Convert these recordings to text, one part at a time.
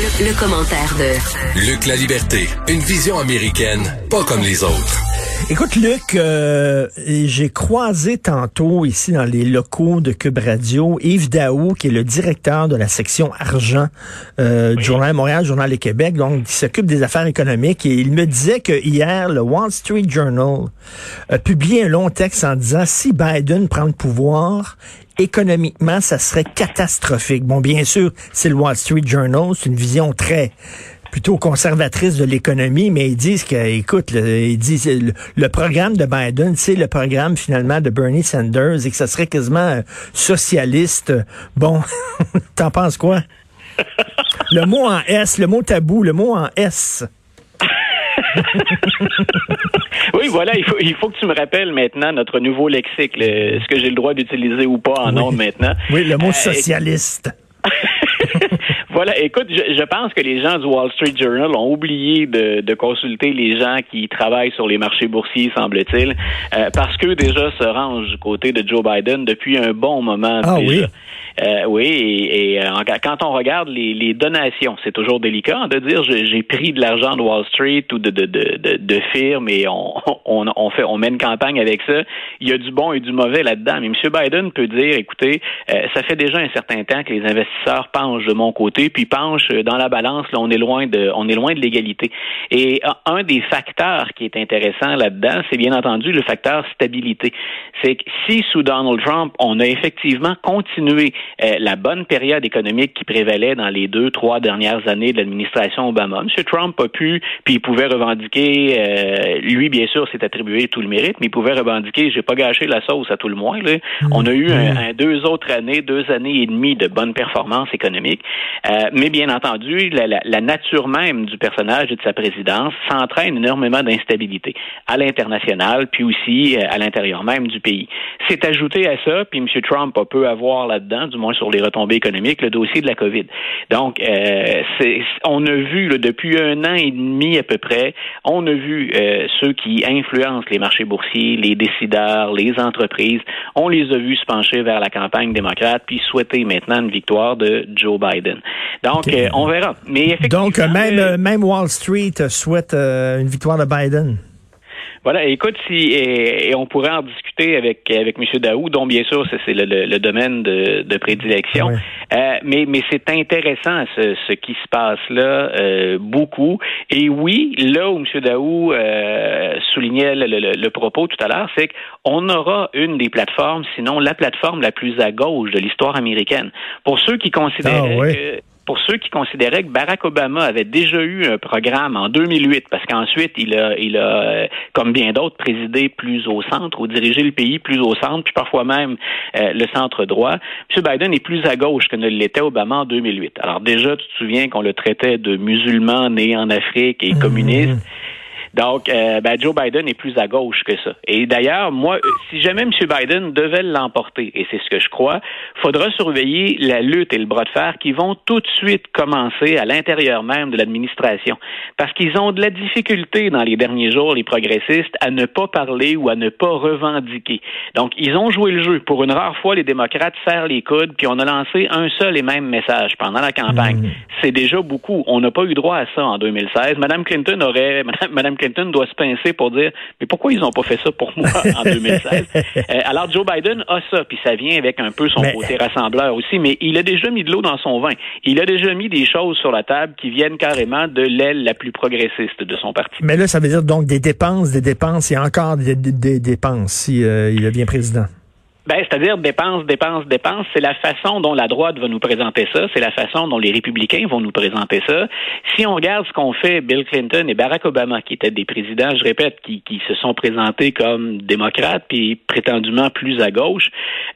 Le, commentaire de Luc La Liberté, une vision américaine, pas comme les autres. Écoute, Luc, euh, j'ai croisé tantôt ici dans les locaux de Cube Radio Yves Daou, qui est le directeur de la section argent euh, du Journal Montréal, Journal de Québec, donc qui s'occupe des affaires économiques. Et il me disait que hier, le Wall Street Journal a publié un long texte en disant si Biden prend le pouvoir, économiquement, ça serait catastrophique. Bon, bien sûr, c'est le Wall Street Journal, c'est une vision très plutôt conservatrice de l'économie, mais ils disent que, écoute, ils disent le, programme de Biden, c'est le programme finalement de Bernie Sanders et que ça serait quasiment socialiste. Bon, t'en penses quoi? le mot en S, le mot tabou, le mot en S. oui, voilà, il faut, il faut que tu me rappelles maintenant notre nouveau lexique, ce que j'ai le droit d'utiliser ou pas en oui. maintenant? Oui, le mot euh, socialiste. voilà, écoute, je, pense que les gens du Wall Street Journal ont oublié de, consulter les gens qui travaillent sur les marchés boursiers, semble-t-il, euh, parce qu'eux déjà se rangent du côté de Joe Biden depuis un bon moment. Ah oui. Euh, oui, et, euh, quand on regarde les, donations, c'est toujours délicat de dire j'ai pris de l'argent de Wall Street ou de, de, de, de, firmes et on, on, on, fait on met une campagne avec ça. Il y a du bon et du mauvais là-dedans. Mais M. Biden peut dire, écoutez, euh, ça fait déjà un certain temps que les investisseurs penchent de mon côté, puis penchent dans la balance. Là, on est loin de on est loin de l'égalité. Et un des facteurs qui est intéressant là-dedans, c'est bien entendu le facteur stabilité. C'est que si sous Donald Trump, on a effectivement continué euh, la bonne période économique qui prévalait dans les deux, trois dernières années de l'administration Obama. M. Trump a pu, puis il pouvait revendiquer, euh, lui, bien sûr, s'est attribué tout le mérite, mais il pouvait revendiquer, j'ai pas gâché la sauce à tout le moins. Là. Mm. On a eu un, deux autres années, deux années et demie de bonne performance économique. Euh, mais bien entendu, la, la, la, nature même du personnage et de sa présidence s'entraîne énormément d'instabilité à l'international, puis aussi à l'intérieur même du pays. C'est ajouté à ça, puis M. Trump a peu à voir là-dedans, du moins sur les retombées économiques, le dossier de la COVID. Donc, euh, on a vu depuis un an et demi à peu près, on a vu euh, ceux qui influencent les marchés boursiers, les décideurs, les entreprises, on les a vus se pencher vers la campagne démocrate puis souhaiter maintenant une victoire de Joe Biden. Donc, euh, on verra. Mais Donc, même, même Wall Street souhaite une victoire de Biden. Voilà, écoute, si et, on pourrait en discuter avec avec M. Daou, dont bien sûr c'est le, le, domaine de, de prédilection. Euh, mais mais c'est intéressant ce, ce, qui se passe là euh, beaucoup. Et oui, là où M. Daou euh, soulignait le, le, propos tout à l'heure, c'est qu'on aura une des plateformes, sinon la plateforme la plus à gauche de l'histoire américaine. Pour ceux qui considéraient ah, que pour ceux qui considéraient que Barack Obama avait déjà eu un programme en 2008, parce qu'ensuite, il a, il a, euh, comme bien d'autres, présidé plus au centre ou dirigé le pays plus au centre, puis parfois même euh, le centre droit. M. Biden est plus à gauche que ne l'était Obama en 2008. Alors déjà, tu te souviens qu'on le traitait de musulman né en Afrique et mmh. Donc, euh, ben, Joe Biden est plus à gauche que ça. Et d'ailleurs, moi, si jamais M. Biden devait l'emporter, et c'est ce que je crois, faudra surveiller la lutte et le bras de fer qui vont tout de suite commencer à l'intérieur même de l'administration. Parce qu'ils ont de la difficulté dans les derniers jours, les progressistes, à ne pas parler ou à ne pas revendiquer. Donc, ils ont joué le jeu. Pour une rare fois, les démocrates serrent les coudes, puis on a lancé un seul et même message pendant la campagne. Mmh. C'est déjà beaucoup. On n'a pas eu droit à ça en 2016. Madame Clinton aurait, Madame Clinton doit se pincer pour dire mais pourquoi ils n'ont pas fait ça pour moi en 2016 euh, Alors Joe Biden a ça, puis ça vient avec un peu son côté rassembleur aussi, mais il a déjà mis de l'eau dans son vin. Il a déjà mis des choses sur la table qui viennent carrément de l'aile la plus progressiste de son parti. Mais là, ça veut dire donc des dépenses, des dépenses et encore des, dépenses si euh, il devient président. Ben, c'est-à-dire dépenses, dépenses, dépenses. C'est la façon dont la droite va nous présenter ça. C'est la façon dont les républicains vont nous présenter ça. Si on regarde ce qu'ont fait Bill Clinton et Barack Obama, qui étaient des présidents, je répète, qui, qui se sont présentés comme démocrates puis prétendument plus à gauche,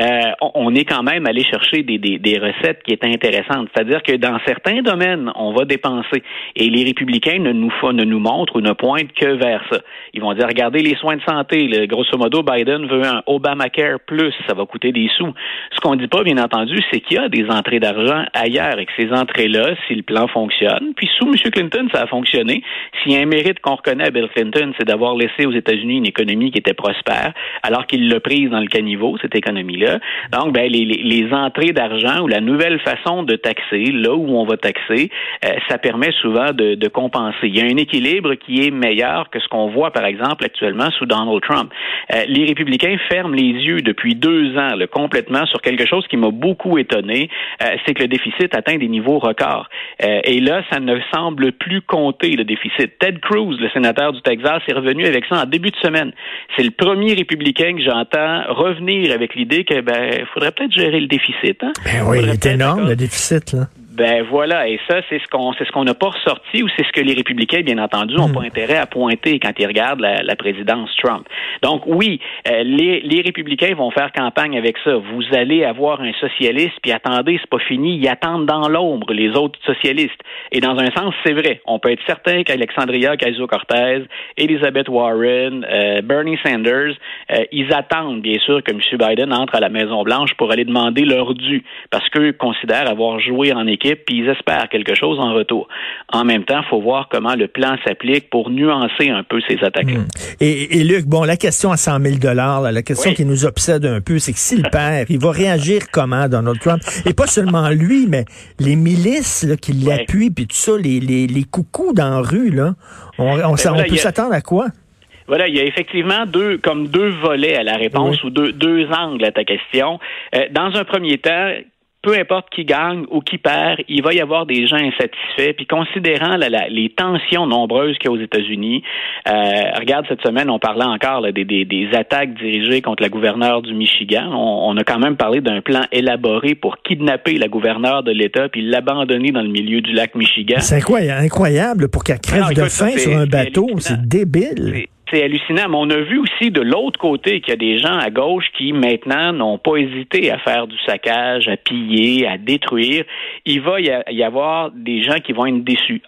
euh, on, est quand même allé chercher des, des, des recettes qui étaient intéressantes. C'est-à-dire que dans certains domaines, on va dépenser et les républicains ne nous, ne nous montrent ou ne pointent que vers ça. Ils vont dire, regardez les soins de santé. grosso modo, Biden veut un Obamacare plus plus, ça va coûter des sous. Ce qu'on dit pas, bien entendu, c'est qu'il y a des entrées d'argent ailleurs et que ces entrées-là, si le plan fonctionne, puis sous M. Clinton, ça a fonctionné. S'il y a un mérite qu'on reconnaît à Bill Clinton, c'est d'avoir laissé aux États-Unis une économie qui était prospère, alors qu'il l'a prise dans le caniveau, cette économie-là. Donc, ben, les, les, entrées d'argent ou la nouvelle façon de taxer, là où on va taxer, euh, ça permet souvent de, de compenser. Il y a un équilibre qui est meilleur que ce qu'on voit, par exemple, actuellement sous Donald Trump. Euh, les républicains ferment les yeux depuis deux ans là, complètement sur quelque chose qui m'a beaucoup étonné, euh, c'est que le déficit atteint des niveaux records. Euh, et là, ça ne semble plus compter le déficit. Ted Cruz, le sénateur du Texas, est revenu avec ça en début de semaine. C'est le premier républicain que j'entends revenir avec l'idée que ben faudrait peut-être gérer le déficit. Hein? Ben oui, il est énorme le déficit là. Ben voilà, et ça, c'est ce qu'on c'est ce qu'on n'a pas ressorti ou c'est ce que les républicains, bien entendu, n'ont hmm. pas intérêt à pointer quand ils regardent la, présidence Trump. Donc oui, euh, les, les républicains vont faire campagne avec ça. Vous allez avoir un socialiste, puis attendez, c'est pas fini, ils attendent dans l'ombre les autres socialistes. Et dans un sens, c'est vrai. On peut être certain qu'Alexandria Ocasio-Cortez, Elizabeth Warren, euh, Bernie Sanders, euh, ils attendent bien sûr que M. Biden entre à la Maison Blanche pour aller demander leur dû, parce qu'eux considèrent avoir joué en équipe puis ils espèrent quelque chose en retour. En même temps, il faut voir comment le plan s'applique pour nuancer un peu ces attaques-là. Hmm. Et, Luc, bon, la question à 100 000 dollars, la question qui nous obsède un peu, c'est que s'il perd, il va réagir comment, Donald Trump? Et pas seulement lui, mais les milices qui l'appuient, puis tout ça, les, les, les coucous dans la rue, là, on, on, ben peut s'attendre à quoi? Voilà, il y a effectivement deux, comme deux volets à la réponse ou deux, deux angles à ta question. Euh, dans un premier temps, peu importe qui gagne ou qui perd, il va y avoir des gens insatisfaits. Puis considérant les tensions nombreuses qu'il y a aux États-Unis, euh, regarde cette semaine, on parlait encore des, des, attaques dirigées contre la gouverneure du Michigan. On, a quand même parlé d'un plan élaboré pour kidnapper la gouverneure de l'État puis l'abandonner dans le milieu du lac Michigan. C'est incroyable, incroyable pour qu'elle crève de faim sur un bateau. C'est débile c'est hallucinant. Mais on a vu aussi de l'autre côté qu'il y a des gens à gauche qui maintenant n'ont pas hésité à faire du saccage, à piller, à détruire. Il va y avoir des gens qui vont être déçus.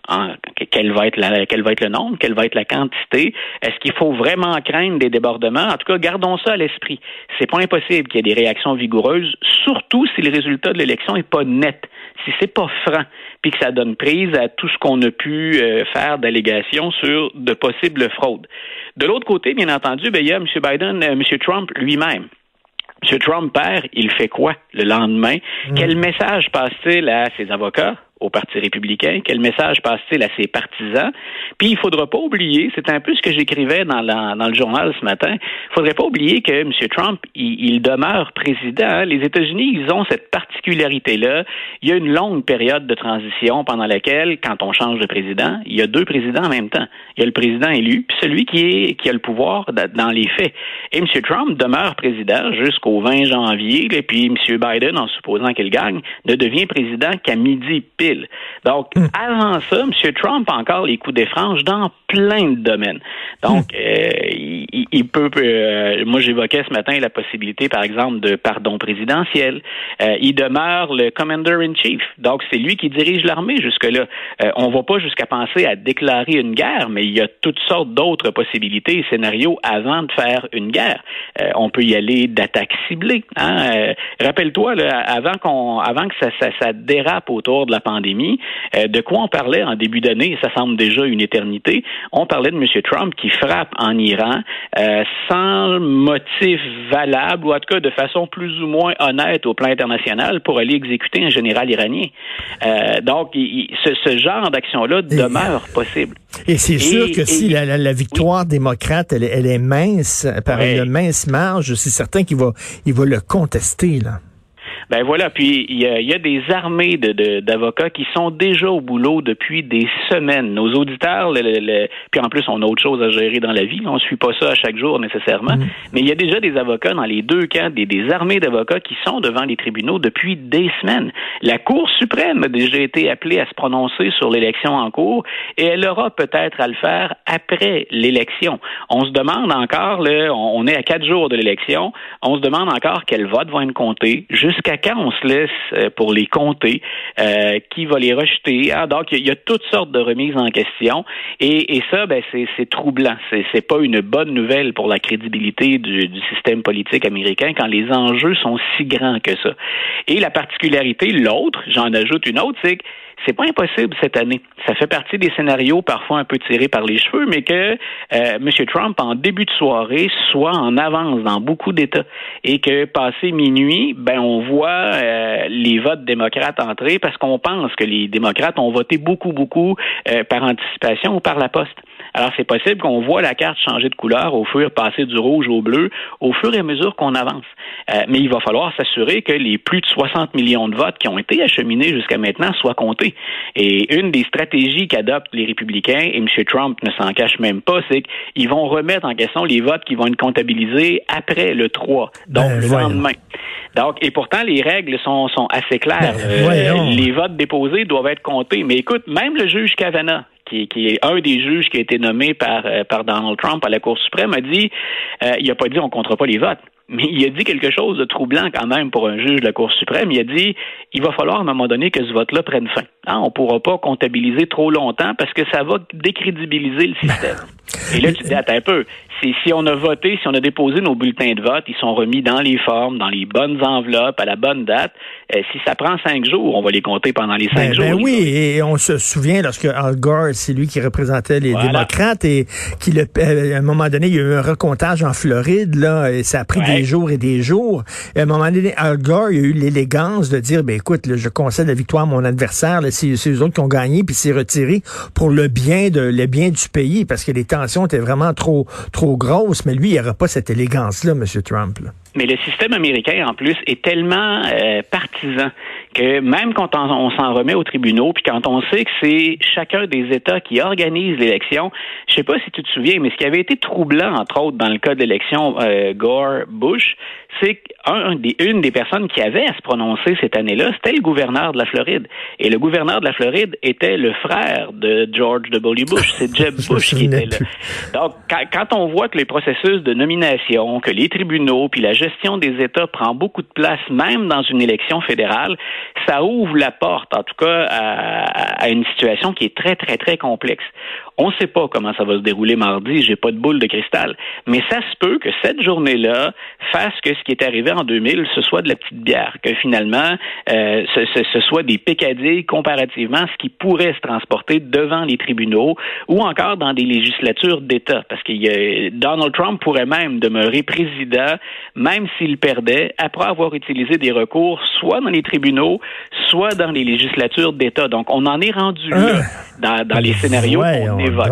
Quel va être la, quel va être le nombre, quelle va être la quantité? Est-ce qu'il faut vraiment craindre des débordements? En tout cas, gardons ça à l'esprit. C'est pas impossible qu'il y ait des réactions vigoureuses, surtout si le résultat de l'élection est pas net, si c'est pas franc, puis que ça donne prise à tout ce qu'on a pu euh, faire d'allégations sur de possibles fraudes. De l'autre côté, bien entendu, ben, il y a M. Biden, euh, M. Trump lui-même. M. Trump perd, il fait quoi le lendemain? Mm. Quel message passe-t-il à ses avocats, au Parti républicain? Quel message passe-t-il à ses partisans? Puis il faudra pas oublier, c'est un peu ce que j'écrivais dans, dans le journal ce matin, il faudrait pas oublier que M. Trump, il, demeure président. Les États-Unis, ils ont cette particularité-là. Il y a une longue période de transition pendant laquelle, quand on change de président, il y a deux présidents en même temps. Il y a le président élu, puis celui qui, qui a le pouvoir dans les faits. Et M. Trump demeure président jusqu'au 20 janvier, et puis M. Biden, en supposant qu'il gagne, ne devient président qu'à midi pile. Donc, hmm. avant ça, M. Trump a encore les coups des franges dans plein de domaines. Donc, hmm. euh, il, peut, euh, moi j'évoquais ce matin la possibilité, par exemple, de pardon présidentiel. Euh, il demeure le commander in chief. Donc, c'est lui qui dirige l'armée jusque-là. on ne va pas jusqu'à penser à déclarer une guerre, mais il y a toutes sortes d'autres possibilités et scénarios avant de faire une guerre. on peut y aller d'attaques ciblées. Hein. Rappelle-toi, avant qu'on, avant que ça, ça, ça dérape autour de la pandémie euh, de quoi on parlait en début d'année, ça semble déjà une éternité, on parlait de M. Trump qui frappe en Iran euh, sans motif valable, ou en tout cas de façon plus ou moins honnête au plan international pour aller exécuter un général iranien. Euh, donc, ce, genre d'action-là demeure possible. Et c'est sûr que si la, victoire démocrate, elle, est mince, par une mince marge, c'est certain qu'il va, il va le contester, là. Ben voilà, puis il y a, des armées d'avocats qui sont déjà au boulot depuis des semaines. Nos auditeurs, puis en plus, on a autre chose à gérer dans la vie. On ne suit pas ça à chaque jour nécessairement. Mm. Mais il y a déjà des avocats dans les deux cas, des, des armées d'avocats qui sont devant les tribunaux depuis des semaines. La Cour suprême a déjà été appelée à se prononcer sur l'élection en cours et elle aura peut-être à le faire après l'élection. On se demande encore, là, on est à quatre jours de l'élection, on se demande encore quels votes vont être comptés, jusqu'à jusqu'à quand on se laisse euh, pour les compter, euh, qui va les rejeter? Ah, donc, il y, a toutes sortes de remises en question. Et, ça, ben, c'est troublant. C'est pas une bonne nouvelle pour la crédibilité du, du système politique américain quand les enjeux sont si grands que ça. Et la particularité, l'autre, j'en ajoute une autre, c'est que c'est pas impossible cette année. Ça fait partie des scénarios parfois un peu tirés par les cheveux, mais que euh, M. Trump, en début de soirée, soit en avance dans beaucoup d'États et que passé minuit, ben on voit euh, les votes démocrates entrer parce qu'on pense que les démocrates ont voté beaucoup, beaucoup euh, par anticipation ou par la poste. Alors, c'est possible qu'on voit la carte changer de couleur au fur passer du rouge au bleu au fur et à mesure qu'on avance. Euh, mais il va falloir s'assurer que les plus de 60 millions de votes qui ont été acheminés jusqu'à maintenant soient comptés. Et une des stratégies qu'adoptent les républicains, et M. Trump ne s'en cache même pas, c'est qu'ils vont remettre en question les votes qui vont être comptabilisés après le 3, donc ben, le lendemain. Donc, et pourtant, les règles sont, sont assez claires. Ben, euh, les votes déposés doivent être comptés. Mais écoute, même le juge Kavanaugh, qui, est un des juges qui a été nommé par, euh, par Donald Trump à la Cour suprême, a dit, euh, il n'a pas dit on ne comptera pas les votes. Mais il a dit quelque chose de troublant quand même pour un juge de la Cour suprême. Il a dit il va falloir à un moment donné que ce vote-là prenne fin. Hein, on ne pourra pas comptabiliser trop longtemps parce que ça va décrédibiliser le système. Et là, tu dis, attends un peu. Si on a voté, si on a déposé nos bulletins de vote, ils sont remis dans les formes, dans les bonnes enveloppes, à la bonne date. Euh, si ça prend cinq jours, on va les compter pendant les cinq ben, jours. Ben oui, et on se souvient lorsque Al Gore, c'est lui qui représentait les démocrates et qu'il euh, à un moment donné, il y a eu un recomptage en Floride, là, et ça a pris des jours et des jours. Et à un moment donné, Al Gore, il a eu l'élégance de dire, ben écoute, je concède la victoire à mon adversaire, c'est eux autres qui ont gagné, puis c'est retiré pour le bien de le bien du pays, parce que les tensions étaient vraiment trop trop grosses. Mais lui, il n'aura pas cette élégance-là, M. Trump. Mais le système américain, en plus, est tellement euh, partisan que même quand on, s'en remet aux tribunaux, puis quand on sait que c'est chacun des États qui organise l'élection, je sais pas si tu te souviens, mais ce qui avait été troublant, entre autres, dans le cas de l'élection euh, Gore-Bush, c'est qu'une des, une des personnes qui avait à se prononcer cette année-là, c'était le gouverneur de la Floride. Et le gouverneur de la Floride était le frère de George W. Bush. C'est Jeb Bush qui était là. Donc, quand, quand, on voit que les processus de nomination, que les tribunaux, puis la gestion des États prend beaucoup de place, même dans une élection fédérale, ça ouvre la porte, en tout cas, à, une situation qui est très, très, très complexe. On ne sait pas comment ça va se dérouler mardi, j'ai pas de boule de cristal, mais ça se peut que cette journée-là fasse que ce qui est arrivé en 2000, ce soit de la petite bière, que finalement, euh, ce, ce, ce, soit des pécadilles comparativement à ce qui pourrait se transporter devant les tribunaux ou encore dans des législatures d'État, parce que Donald Trump pourrait même demeurer président, même s'il perdait, après avoir utilisé des recours soit dans les tribunaux, soit dans les législatures d'État. Donc, on en est rendu là ah. dans, les scénarios évoque.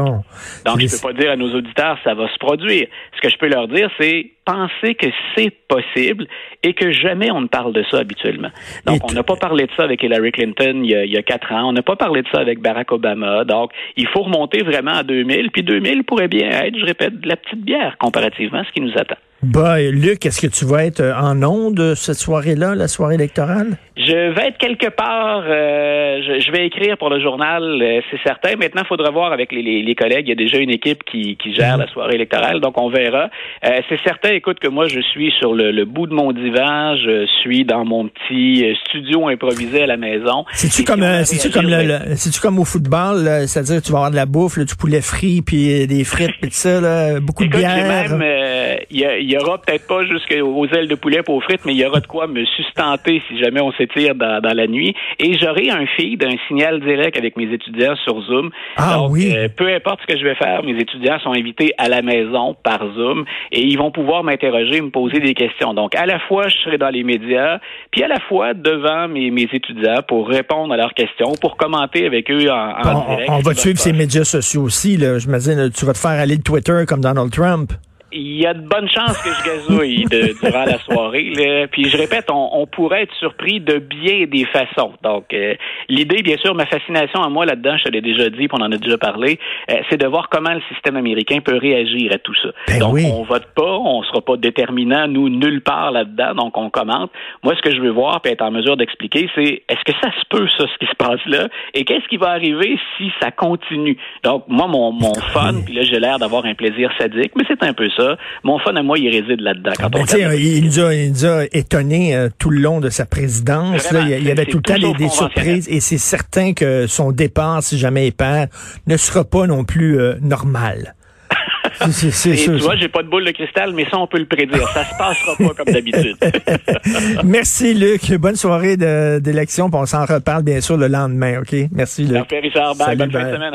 Donc, je ne peux pas dire à nos auditeurs ça va se produire. Ce que je peux leur dire, c'est penser que c'est possible et que jamais on ne parle de ça habituellement. Donc, on n'a pas parlé de ça avec Hillary Clinton il y a, quatre ans. On n'a pas parlé de ça avec Barack Obama. Donc, il faut remonter vraiment à 2000. Puis 2000 pourrait bien être, je répète, de la petite bière comparativement à ce qui nous attend. Bah, Luc, est-ce que tu vas être euh, en onde cette soirée-là, la soirée électorale? Je vais être quelque part. Euh, je, vais écrire pour le journal, euh, c'est certain. Maintenant, il faudra voir avec les, collègues. Il y a déjà une équipe qui, gère mhm. la soirée électorale, donc on verra. c'est certain, écoute, que moi, je suis sur le, bout de mon divan. Je suis dans mon petit studio improvisé à la maison. C'est-tu comme, c'est-tu comme, le, c'est-tu comme au football, c'est-à-dire tu vas avoir de la bouffe, du poulet frit, puis des frites, puis tout ça, beaucoup de bière? Même, il y, aura peut-être pas jusqu'aux ailes de poulet pour aux frites, mais il y aura de quoi me sustenter si jamais on s'étire dans, la nuit. Et j'aurai un feed, un signal direct avec mes étudiants sur Zoom. Ah Donc, oui. Euh, peu importe ce que je vais faire, mes étudiants sont invités à la maison par Zoom et ils vont pouvoir m'interroger, me poser des questions. Donc, à la fois, je serai dans les médias, puis à la fois devant mes, mes étudiants pour répondre à leurs questions, pour commenter avec eux en, direct. On, va suivre ces médias sociaux aussi. Là? Je me dis, tu vas te faire aller de Twitter comme Donald Trump il y a de bonnes chances que je gazouille de, durant la soirée. Là. Puis je répète, on, pourrait être surpris de bien des façons. Donc, euh, l'idée, bien sûr, ma fascination à moi là-dedans, je te l'ai déjà dit, puis on en a déjà parlé, euh, c'est de voir comment le système américain peut réagir à tout ça. Ben donc, on vote pas, on sera pas déterminant, nous, nulle part là-dedans, donc on commente. Moi, ce que je veux voir, puis être en mesure d'expliquer, c'est est-ce que ça se peut, ça, ce qui se passe là, et qu'est-ce qui va arriver si ça continue? Donc, moi, mon, mon fun, puis là, j'ai l'air d'avoir un plaisir sadique, mais c'est un peu ça ça. Mon fun à moi, il réside là-dedans. Ben, il, nous a, il nous a étonné euh, tout le long de sa présidence. Là, il y avait tout le temps des, surprises et c'est certain que son départ, si jamais il perd, ne sera pas non plus euh, normal. C'est Tu vois, j'ai pas de boule de cristal, mais ça, on peut le prédire. Ça se passera pas comme d'habitude. Merci, Luc. Bonne soirée d'élection. On s'en reparle, bien sûr, le lendemain, OK? Merci, Luc. Richard. Bonne fin de semaine.